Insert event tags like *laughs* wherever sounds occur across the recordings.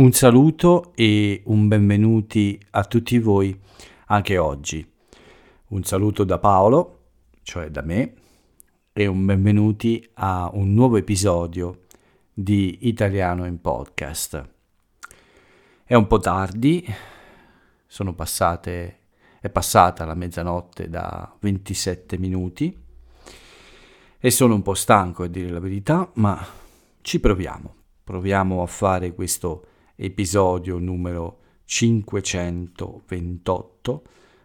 Un saluto e un benvenuti a tutti voi anche oggi. Un saluto da Paolo, cioè da me, e un benvenuti a un nuovo episodio di Italiano in Podcast. È un po' tardi, sono passate, è passata la mezzanotte da 27 minuti e sono un po' stanco a dire la verità, ma ci proviamo. Proviamo a fare questo episodio numero 528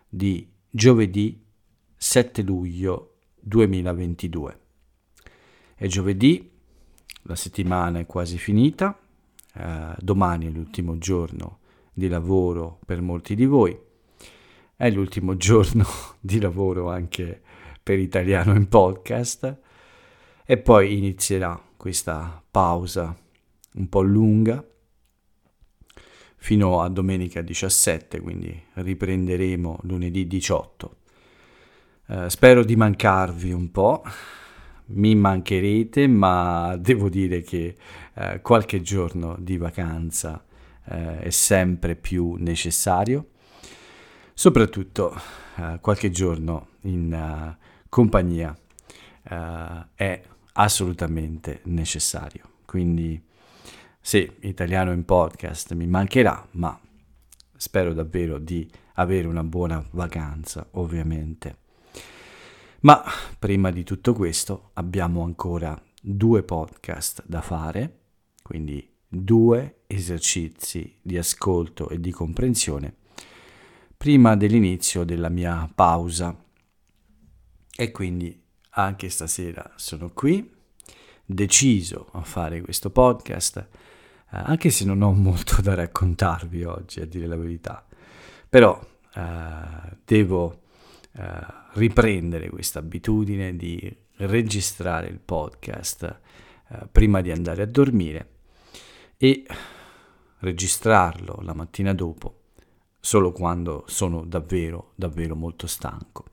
di giovedì 7 luglio 2022. È giovedì, la settimana è quasi finita, eh, domani è l'ultimo giorno di lavoro per molti di voi, è l'ultimo *laughs* giorno di lavoro anche per Italiano in podcast e poi inizierà questa pausa un po' lunga fino a domenica 17, quindi riprenderemo lunedì 18. Eh, spero di mancarvi un po', mi mancherete, ma devo dire che eh, qualche giorno di vacanza eh, è sempre più necessario, soprattutto eh, qualche giorno in uh, compagnia uh, è assolutamente necessario. Quindi sì, italiano in podcast mi mancherà, ma spero davvero di avere una buona vacanza, ovviamente. Ma prima di tutto questo abbiamo ancora due podcast da fare, quindi due esercizi di ascolto e di comprensione prima dell'inizio della mia pausa. E quindi anche stasera sono qui, deciso a fare questo podcast anche se non ho molto da raccontarvi oggi, a dire la verità. Però eh, devo eh, riprendere questa abitudine di registrare il podcast eh, prima di andare a dormire e registrarlo la mattina dopo solo quando sono davvero, davvero molto stanco.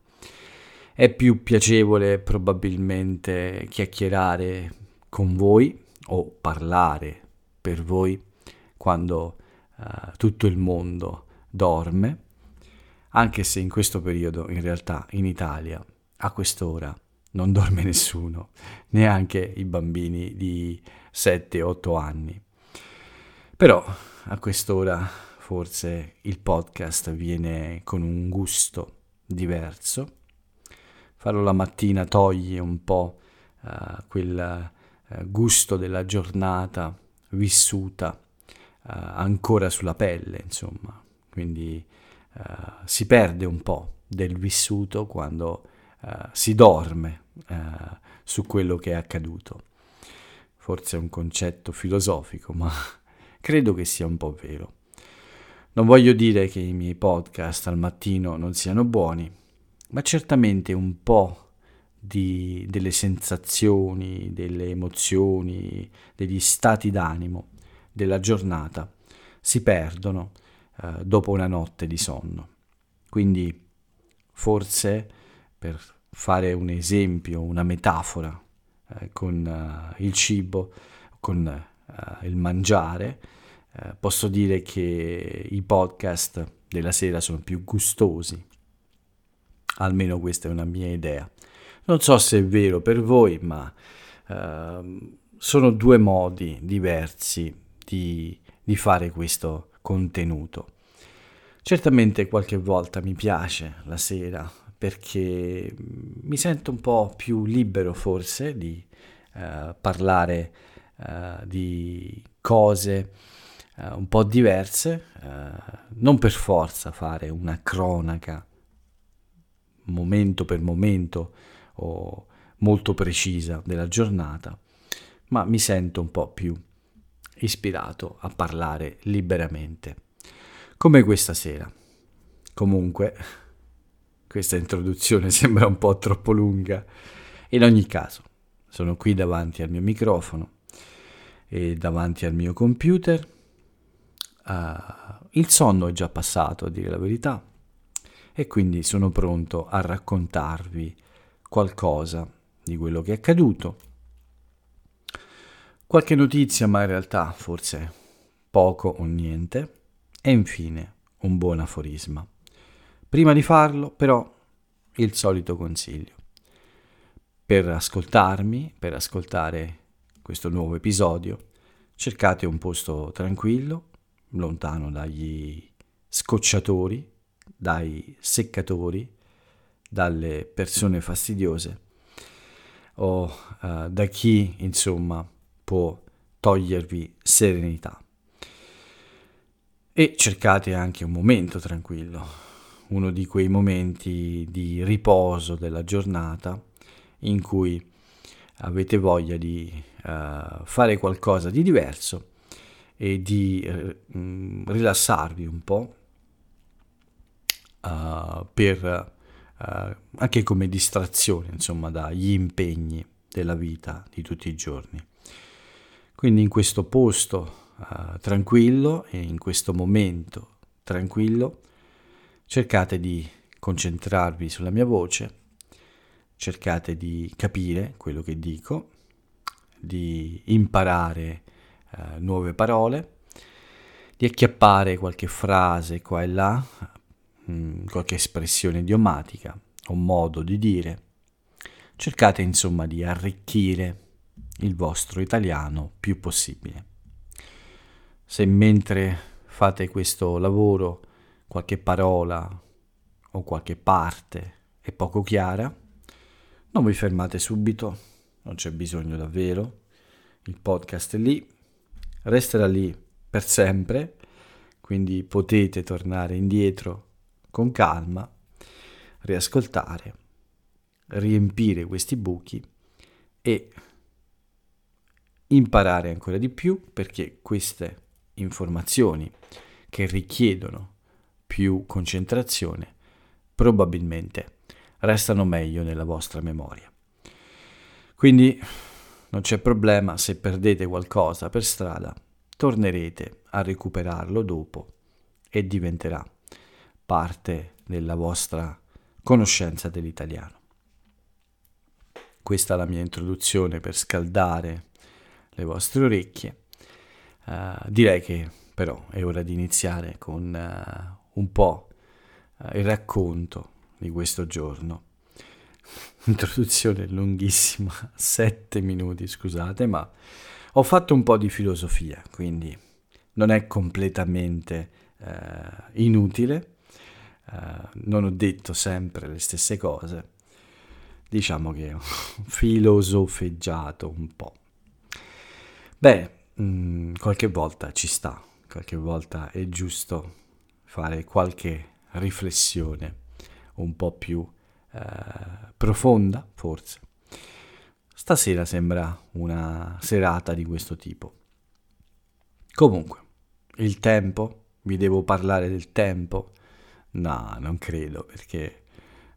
È più piacevole probabilmente chiacchierare con voi o parlare per voi quando uh, tutto il mondo dorme, anche se in questo periodo in realtà in Italia a quest'ora non dorme *laughs* nessuno, neanche i bambini di 7-8 anni. Però a quest'ora forse il podcast viene con un gusto diverso. Farlo la mattina toglie un po' uh, quel uh, gusto della giornata vissuta uh, ancora sulla pelle, insomma, quindi uh, si perde un po' del vissuto quando uh, si dorme su quello che è accaduto. Forse è un concetto filosofico, ma *laughs* credo che sia un po' vero. Non voglio dire che i miei podcast al mattino non siano buoni, ma certamente un po' di, delle sensazioni, delle emozioni, degli stati d'animo della giornata si perdono eh, dopo una notte di sonno. Quindi forse per fare un esempio, una metafora eh, con uh, il cibo, con uh, il mangiare, uh, posso dire che i podcast della sera sono più gustosi. Almeno questa è una mia idea. Non so se è vero per voi, ma uh, sono due modi diversi di, di fare questo contenuto. Certamente qualche volta mi piace la sera perché mi sento un po' più libero forse di uh, parlare uh, di cose uh, un po' diverse, non per forza fare una cronaca momento per momento o molto precisa della giornata, ma mi sento un po' più ispirato a parlare liberamente, come questa sera. Comunque, questa introduzione *laughs* sembra un po' troppo lunga. In ogni caso, sono qui davanti al mio microfono e davanti al mio computer. Uh, il sonno è già passato, a dire la verità, e quindi sono pronto a raccontarvi qualcosa di quello che è accaduto. Qualche notizia, ma in realtà forse poco o niente e infine un buon aforisma. Prima di farlo, però, il solito consiglio. Per ascoltarmi, per ascoltare questo nuovo episodio, cercate un posto tranquillo, lontano dagli scocciatori, dai seccatori, dalle persone fastidiose o uh, da chi, insomma, può togliervi serenità. E cercate anche un momento tranquillo, uno di quei momenti di riposo della giornata in cui avete voglia di uh, fare qualcosa di diverso e di uh, rilassarvi un po' uh, per anche come distrazione insomma dagli impegni della vita di tutti i giorni. Quindi in questo posto uh, tranquillo e in questo momento tranquillo cercate di concentrarvi sulla mia voce, cercate di capire quello che dico, di imparare uh, nuove parole, di acchiappare qualche frase qua e là, mm, qualche espressione idiomatica o modo di dire. Cercate insomma di arricchire il vostro italiano più possibile se mentre fate questo lavoro qualche parola o qualche parte è poco chiara, non vi fermate subito, non c'è bisogno davvero, il podcast è lì, resterà lì per sempre, quindi potete tornare indietro con calma, riascoltare, riempire questi buchi e imparare ancora di più perché queste informazioni che richiedono più concentrazione, probabilmente restano meglio nella vostra memoria. Quindi non c'è problema se perdete qualcosa per strada, tornerete a recuperarlo dopo e diventerà parte della vostra conoscenza dell'italiano. Questa è la mia introduzione per scaldare le vostre orecchie Uh, direi che però è ora di iniziare con uh, un po' uh, il racconto di questo giorno. *laughs* Introduzione lunghissima, *laughs* sette minuti, scusate, ma ho fatto un po' di filosofia, quindi non è completamente inutile. Non ho detto sempre le stesse cose. Diciamo che ho *laughs* filosofeggiato un po'. Beh, mm, qualche volta ci sta, qualche volta è giusto fare qualche riflessione un po' più eh, profonda, forse. Stasera sembra una serata di questo tipo. Comunque, il tempo, vi devo parlare del tempo? No, non credo, perché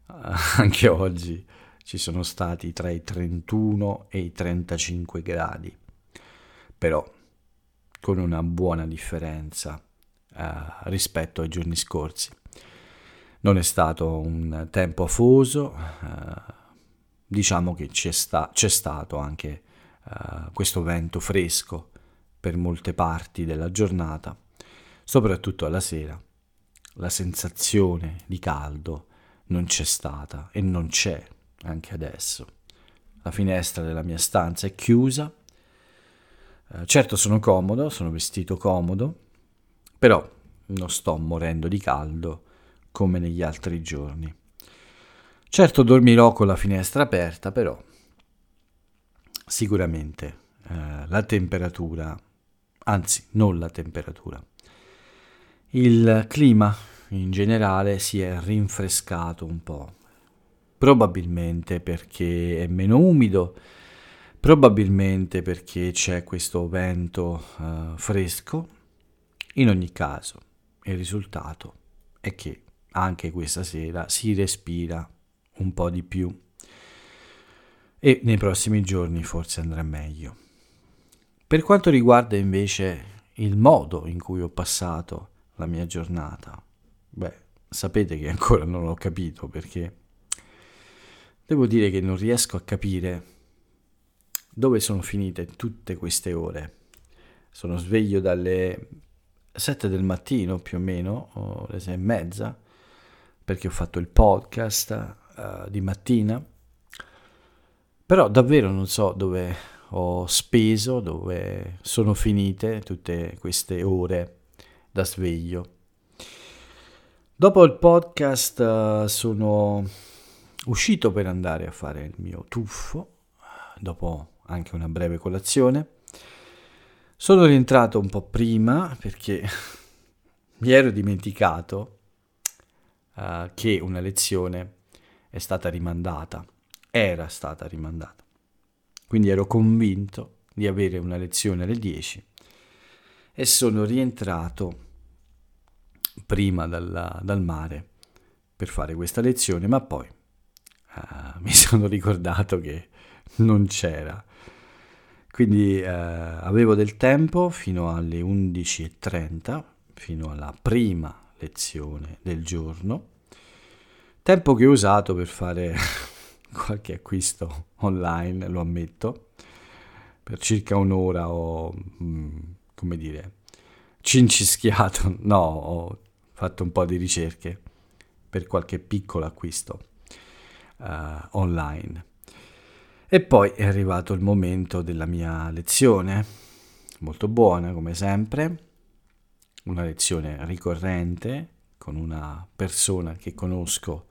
*laughs* anche oggi ci sono stati tra i 31 e i 35 gradi però con una buona differenza eh, rispetto ai giorni scorsi. Non è stato un tempo afoso, eh, diciamo che c'è, sta- c'è stato anche eh, questo vento fresco per molte parti della giornata, soprattutto alla sera. La sensazione di caldo non c'è stata e non c'è anche adesso. La finestra della mia stanza è chiusa eh, certo sono comodo, sono vestito comodo, però non sto morendo di caldo come negli altri giorni. Certo dormirò con la finestra aperta, però sicuramente eh, la temperatura, anzi non la temperatura, il clima in generale si è rinfrescato un po', probabilmente perché è meno umido, probabilmente perché c'è questo vento uh, fresco. In ogni caso, il risultato è che anche questa sera si respira un po' di più e nei prossimi giorni forse andrà meglio. Per quanto riguarda invece il modo in cui ho passato la mia giornata, beh, sapete che ancora non l'ho capito perché devo dire che non riesco a capire dove sono finite tutte queste ore? Sono sveglio dalle 7 del mattino più o meno, o le 6 e mezza, perché ho fatto il podcast uh, di mattina. Però davvero non so dove ho speso, dove sono finite tutte queste ore da sveglio. Dopo il podcast uh, sono uscito per andare a fare il mio tuffo, dopo anche una breve colazione. Sono rientrato un po' prima perché *laughs* mi ero dimenticato uh, che una lezione è stata rimandata, era stata rimandata. Quindi ero convinto di avere una lezione alle 10 e sono rientrato prima dal, dal mare per fare questa lezione, ma poi uh, *laughs* mi sono ricordato che non c'era. Quindi uh, avevo del tempo fino alle 11.30, fino alla prima lezione del giorno, tempo che ho usato per fare *laughs* qualche acquisto online, lo ammetto, per circa un'ora ho, mm, come dire, cincischiato, *laughs* no, ho fatto un po' di ricerche per qualche piccolo acquisto uh, online. E poi è arrivato il momento della mia lezione, molto buona come sempre, una lezione ricorrente con una persona che conosco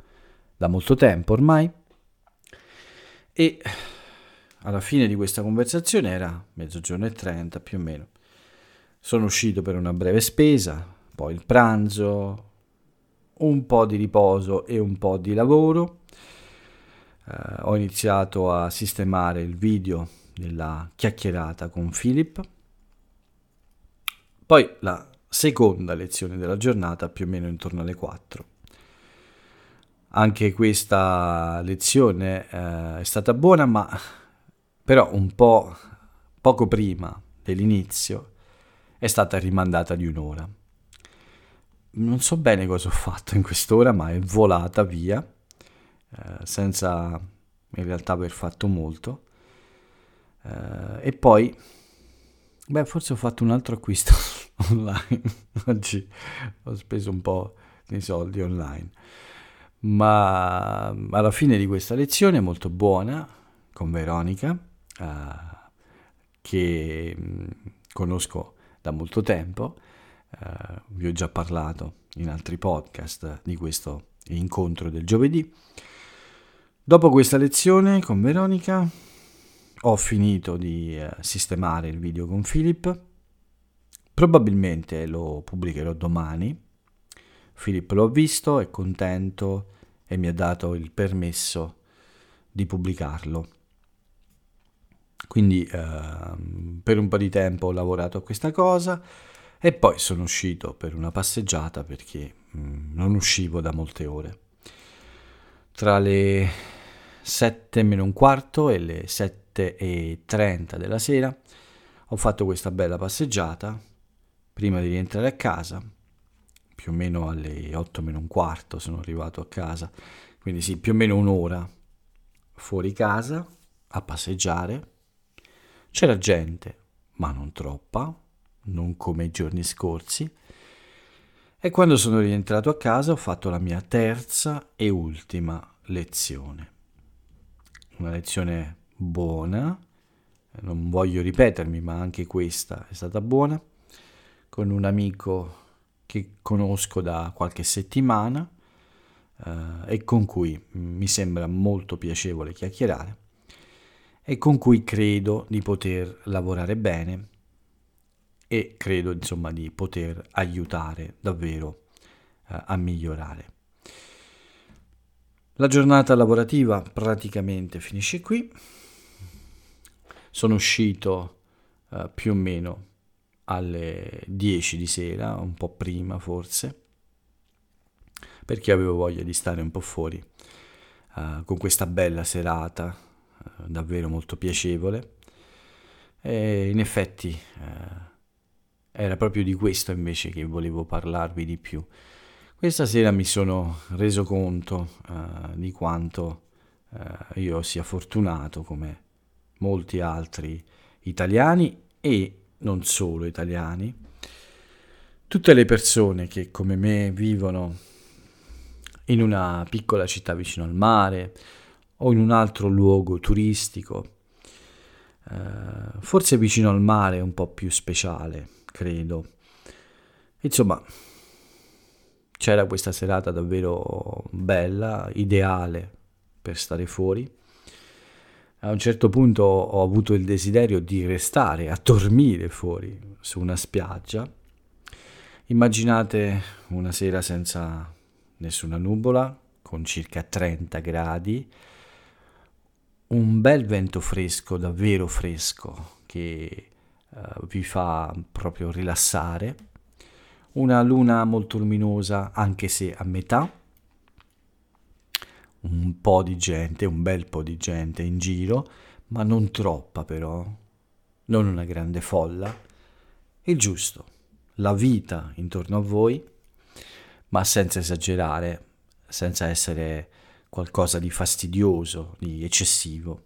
da molto tempo ormai e alla fine di questa conversazione era mezzogiorno e trenta più o meno. Sono uscito per una breve spesa, poi il pranzo, un po' di riposo e un po' di lavoro. Eh, ho iniziato a sistemare il video della chiacchierata con Philip. Poi la seconda lezione della giornata più o meno intorno alle 4. Anche questa lezione eh, è stata buona, ma però un po' poco prima dell'inizio è stata rimandata di un'ora non so bene cosa ho fatto in quest'ora, ma è volata via, eh, senza in realtà aver fatto molto. Eh, e poi, beh, forse ho fatto un altro acquisto *laughs* online. Oggi ho speso un po' di soldi online. Ma alla fine di questa lezione, molto buona, con Veronica, eh, che mm, conosco da molto tempo, Uh, vi ho già parlato in altri podcast di questo incontro del giovedì. Dopo questa lezione con Veronica ho finito di uh, sistemare il video con Philip. Probabilmente lo pubblicherò domani. Philip l'ho visto, è contento e mi ha dato il permesso di pubblicarlo. Quindi uh, per un po' di tempo ho lavorato a questa cosa e poi sono uscito per una passeggiata perché mh, mm, non uscivo da molte ore. Tra le 7 meno un quarto e le 7 e 30 della sera ho fatto questa bella passeggiata prima di rientrare a casa, più o meno alle 8 meno un quarto sono arrivato a casa, quindi sì, più o meno un'ora fuori casa a passeggiare. C'era gente, ma non troppa, non come i giorni scorsi. E quando sono rientrato a casa ho fatto la mia terza e ultima lezione. Una lezione buona, non voglio ripetermi, ma anche questa è stata buona, con un amico che conosco da qualche settimana eh, e con cui mi sembra molto piacevole chiacchierare e con cui credo di poter lavorare bene e credo insomma di poter aiutare davvero eh, a migliorare. La giornata lavorativa praticamente finisce qui. Sono uscito eh, più o meno alle 10 di sera, un po' prima forse, perché avevo voglia di stare un po' fuori eh, con questa bella serata, eh, davvero molto piacevole. E in effetti eh, era proprio di questo invece che volevo parlarvi di più. Questa sera mi sono reso conto uh, di quanto uh, io sia fortunato come molti altri italiani e non solo italiani, Tutte le persone che come me vivono in una piccola città vicino al mare o in un altro luogo turistico, eh, forse vicino al mare un po' più speciale, credo. Insomma, c'era questa serata davvero bella, ideale per stare fuori. A un certo punto ho avuto il desiderio di restare a dormire fuori su una spiaggia Immaginate una sera senza nessuna nuvola, con circa 30 gradi, un bel vento fresco, davvero fresco, che uh, vi fa proprio rilassare, una luna molto luminosa, anche se a metà, un po' di gente, un bel po' di gente in giro, ma non troppa però, non una grande folla, il giusto. La vita intorno a voi, ma senza esagerare, senza essere qualcosa di fastidioso, di eccessivo.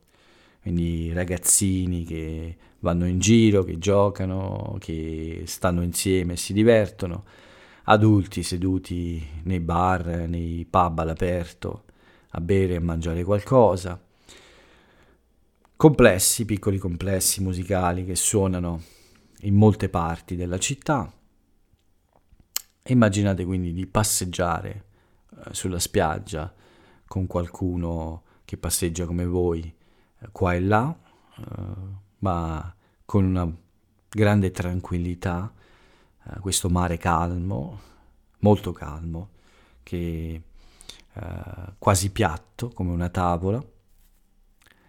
Quindi ragazzini che vanno in giro, che giocano, che stanno insieme e si divertono, adulti seduti nei bar, nei pub all'aperto, a bere e mangiare qualcosa, complessi, piccoli complessi musicali che suonano in molte parti della città. Immaginate quindi di passeggiare eh, sulla spiaggia con qualcuno che passeggia come voi qua e là, eh, ma con una grande tranquillità, eh, questo mare calmo, molto calmo, che eh, quasi piatto come una tavola,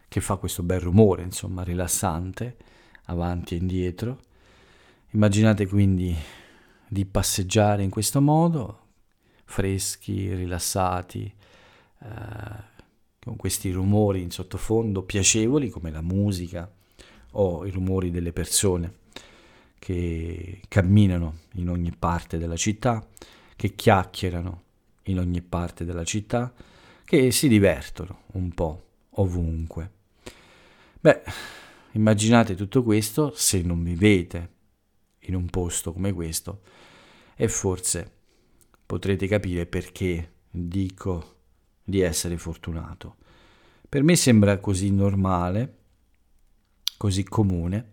che fa questo bel rumore, insomma, rilassante, avanti e indietro. Immaginate quindi di passeggiare in questo modo, freschi, rilassati, eh, con questi rumori in sottofondo piacevoli come la musica o i rumori delle persone che camminano in ogni parte della città, che chiacchierano in ogni parte della città, che si divertono un po' ovunque. Beh, immaginate tutto questo se non vivete in un posto come questo e forse potrete capire perché dico di essere fortunato. Per me sembra così normale, così comune,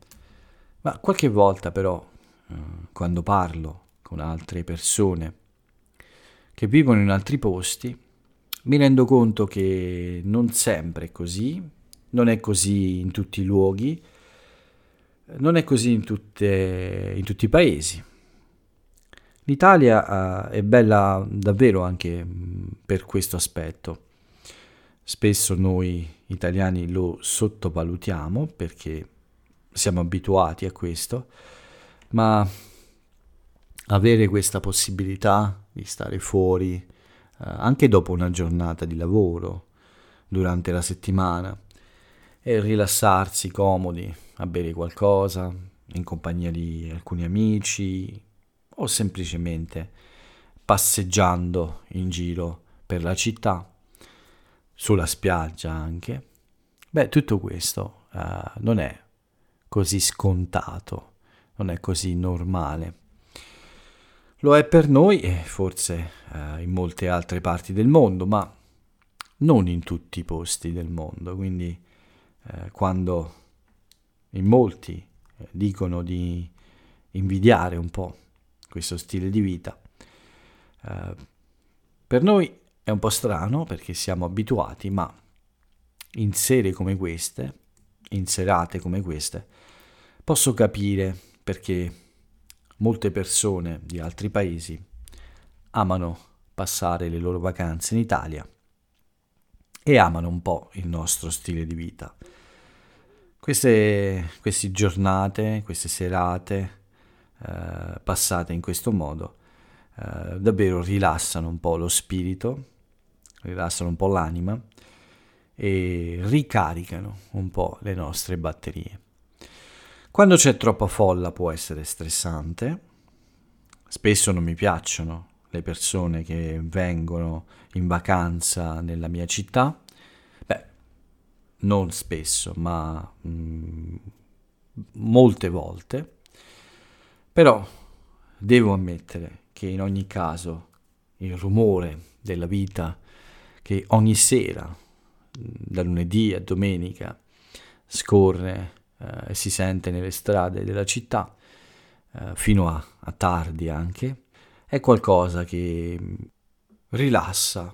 ma qualche volta però, eh, quando parlo con altre persone che vivono in altri posti, mi rendo conto che non sempre è così, non è così in tutti i luoghi, non è così in, tutte, in tutti i paesi. L'Italia uh, è bella davvero anche mh, per questo aspetto. Spesso noi italiani lo sottovalutiamo perché siamo abituati a questo, ma avere questa possibilità di stare fuori uh, anche dopo una giornata di lavoro, durante la settimana, e rilassarsi comodi, a bere qualcosa in compagnia di alcuni amici o semplicemente passeggiando in giro per la città, sulla spiaggia anche. Beh, tutto questo uh, non è così scontato, non è così normale. Lo è per noi e forse uh, in molte altre parti del mondo, ma non in tutti i posti del mondo. Quindi uh, quando in molti dicono di invidiare un po' questo stile di vita. Uh, per noi è un po' strano perché siamo abituati, ma in serie come queste, in serate come queste, posso capire perché molte persone di altri paesi amano passare le loro vacanze in Italia e amano un po' il nostro stile di vita. Queste, queste giornate, queste serate eh, passate in questo modo eh, davvero rilassano un po' lo spirito, rilassano un po' l'anima e ricaricano un po' le nostre batterie. Quando c'è troppa folla può essere stressante, spesso non mi piacciono le persone che vengono in vacanza nella mia città non spesso, ma mh, mm, molte volte, però devo ammettere che in ogni caso il rumore della vita che ogni sera, da lunedì a domenica, scorre eh, e si sente nelle strade della città, eh, fino a, a tardi anche, è qualcosa che rilassa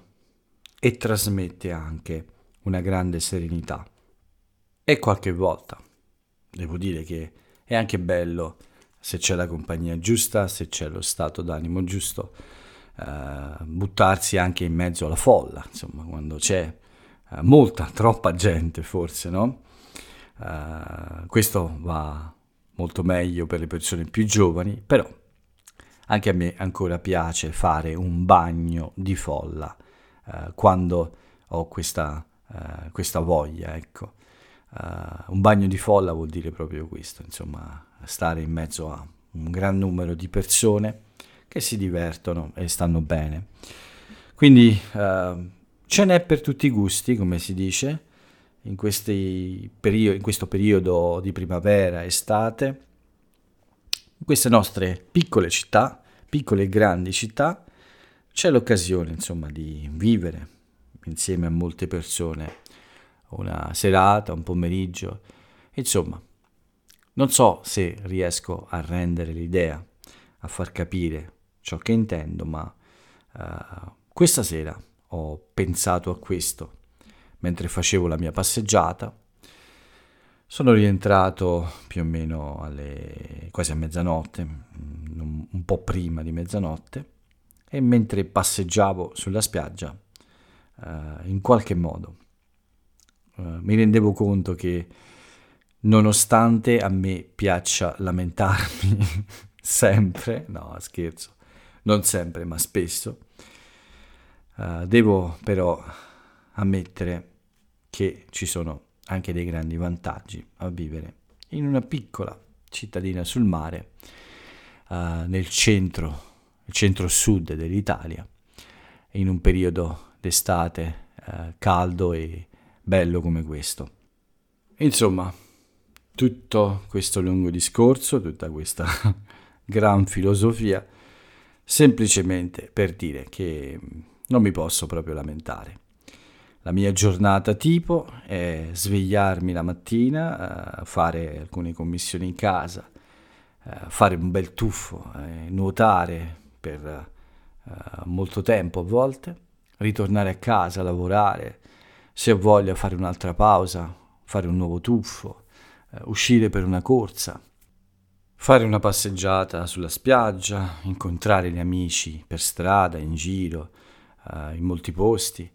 e trasmette anche una grande serenità. E qualche volta, devo dire che è anche bello se c'è la compagnia giusta, se c'è lo stato d'animo giusto, eh, buttarsi anche in mezzo alla folla, insomma, quando c'è eh, molta, troppa gente forse, no? Eh, questo va molto meglio per le persone più giovani, però anche a me ancora piace fare un bagno di folla eh, quando ho questa, eh, questa voglia, ecco. Uh, un bagno di folla vuol dire proprio questo, insomma, stare in mezzo a un gran numero di persone che si divertono e stanno bene. Quindi uh, ce n'è per tutti i gusti, come si dice, in, perio- in questo periodo di primavera, estate, in queste nostre piccole città, piccole e grandi città, c'è l'occasione, insomma, di vivere insieme a molte persone una serata, un pomeriggio, insomma, non so se riesco a rendere l'idea, a far capire ciò che intendo, ma uh, questa sera ho pensato a questo mentre facevo la mia passeggiata. Sono rientrato più o meno alle quasi a mezzanotte, mm, un po' prima di mezzanotte, e mentre passeggiavo sulla spiaggia, uh, in qualche modo, uh, mi rendevo conto che nonostante a me piaccia lamentarmi *laughs* sempre, no scherzo, non sempre ma spesso, uh, devo però ammettere che ci sono anche dei grandi vantaggi a vivere in una piccola cittadina sul mare uh, nel centro, centro-sud dell'Italia, in un periodo d'estate uh, caldo e bello come questo. Insomma, tutto questo lungo discorso, tutta questa *laughs* gran filosofia, semplicemente per dire che non mi posso proprio lamentare. La mia giornata tipo è svegliarmi la mattina, uh, fare alcune commissioni in casa, uh, fare un bel tuffo, uh, nuotare per molto tempo a volte, ritornare a casa, lavorare, se ho voglia fare un'altra pausa, fare un nuovo tuffo, eh, uscire per una corsa, fare una passeggiata sulla spiaggia, incontrare gli amici per strada, in giro, uh, in molti posti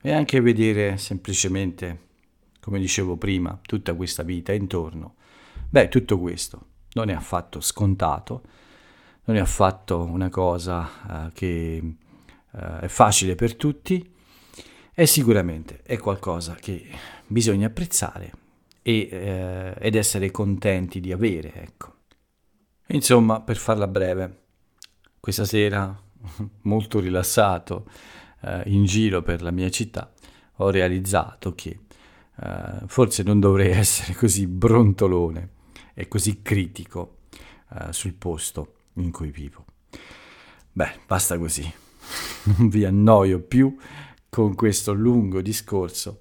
e anche vedere semplicemente, come dicevo prima, tutta questa vita intorno. Beh, tutto questo non è affatto scontato, non è affatto una cosa uh, che è facile per tutti e sicuramente è qualcosa che bisogna apprezzare e, eh, ed essere contenti di avere, ecco. Insomma, per farla breve, questa sera, *laughs* molto rilassato, eh, in giro per la mia città, ho realizzato che eh, forse non dovrei *laughs* essere così brontolone e così critico eh, sul posto in cui vivo. Beh, basta così, *laughs* non vi annoio più con questo lungo discorso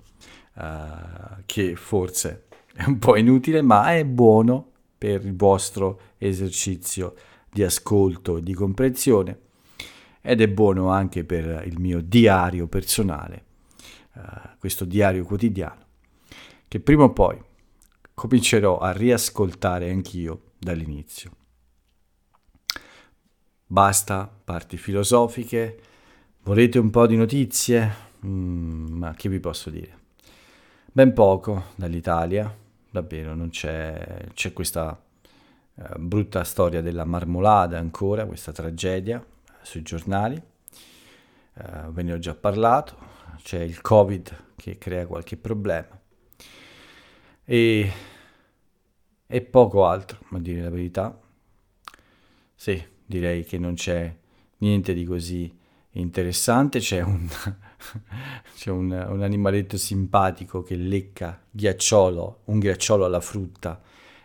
uh, che forse è un po' inutile, ma è buono per il vostro esercizio di ascolto e di comprensione ed è buono anche per il mio diario personale, uh, questo diario quotidiano, che prima o poi comincerò a riascoltare anch'io dall'inizio. Basta parti filosofiche, volete un po' di notizie? Mm, ma che vi posso dire? Ben poco dall'Italia, davvero non c'è, c'è questa eh, brutta storia della marmolada ancora, questa tragedia eh, sui giornali, eh, ve ne ho già parlato, c'è il Covid che crea qualche problema e, e poco altro, a dire la verità. Sì, direi che non c'è niente di così interessante, c'è un, *laughs* c'è un, un, animaletto simpatico che lecca ghiacciolo, un ghiacciolo alla frutta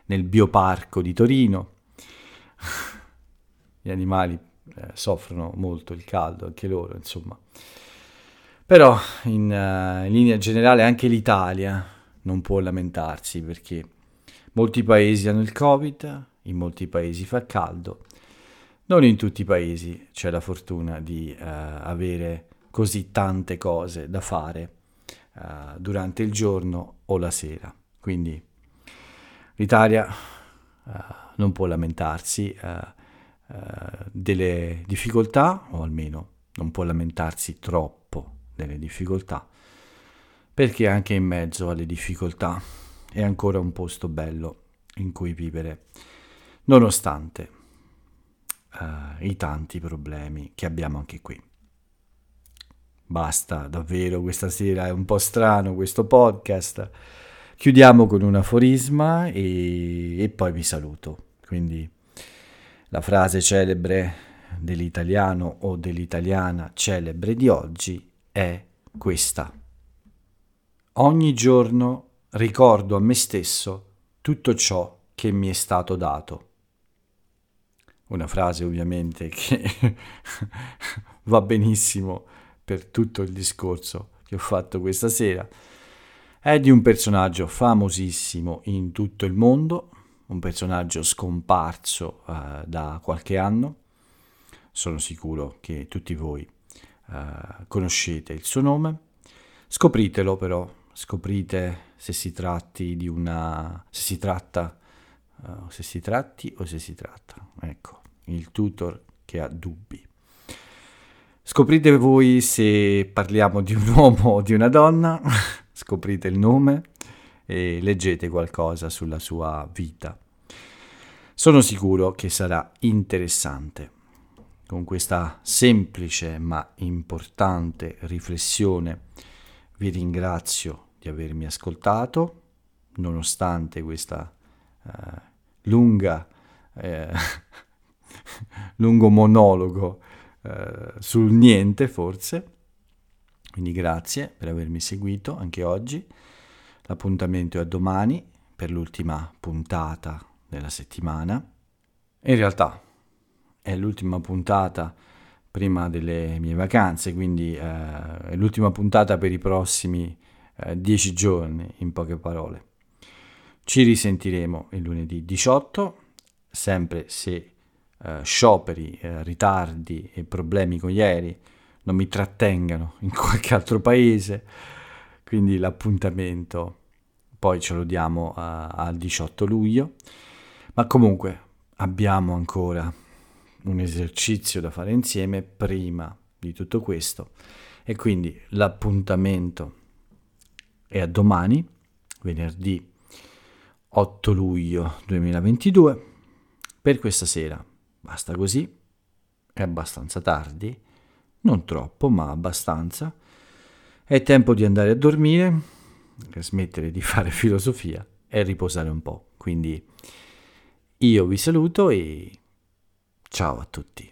nel bioparco di Torino. *laughs* gli animali eh, soffrono molto il caldo, anche loro, insomma. Però in, uh, in linea generale anche l'Italia non può lamentarsi perché molti paesi hanno il Covid, in molti paesi fa caldo, non in tutti i paesi c'è la fortuna di uh, avere così tante cose da fare uh, durante il giorno o la sera. Quindi l'Italia uh, non può lamentarsi delle difficoltà, o almeno non può lamentarsi troppo delle difficoltà, perché anche in mezzo alle difficoltà è ancora un posto bello in cui vivere, nonostante uh, i tanti problemi che abbiamo anche qui. Basta, davvero, questa sera è un po' strano questo podcast. Chiudiamo con un aforisma e, e poi vi saluto. Quindi la frase celebre dell'italiano o dell'italiana celebre di oggi è questa. Ogni giorno ricordo a me stesso tutto ciò che mi è stato dato. Una frase ovviamente che *laughs* va benissimo per tutto il discorso che ho fatto questa sera. È di un personaggio famosissimo in tutto il mondo, un personaggio scomparso uh, da qualche anno. Sono sicuro che tutti voi uh, conoscete il suo nome. Scopritelo però, scoprite se si tratti di una... se si tratta... Uh, se si tratti o se si tratta. Ecco, il tutor che ha dubbi. Scoprite voi se parliamo di un *laughs* uomo o di una donna, *laughs* scoprite il nome e leggete qualcosa sulla sua vita. Sono sicuro che sarà interessante. Con questa semplice ma importante riflessione vi ringrazio di avermi ascoltato, nonostante questa uh, lunga eh, *laughs* lungo monologo eh, sul niente forse. Quindi grazie per avermi seguito anche oggi. L'appuntamento è a domani per l'ultima puntata della settimana. In realtà è l'ultima puntata prima delle mie vacanze, quindi eh, è l'ultima puntata per i prossimi eh, dieci giorni, in poche parole. Ci risentiremo il lunedì 18, sempre se eh, scioperi, eh, ritardi e problemi con gli aerei non mi trattengano *laughs* in qualche altro paese, quindi l'appuntamento poi ce lo diamo uh, al 18 luglio, ma comunque abbiamo ancora un esercizio da fare insieme prima di tutto questo. E quindi l'appuntamento è a domani, venerdì 8 luglio 2022, per questa sera Basta così. È abbastanza tardi, non troppo, ma abbastanza. È tempo di andare a dormire, smettere di *laughs* fare filosofia e riposare un po'. Quindi io vi saluto e ciao a tutti.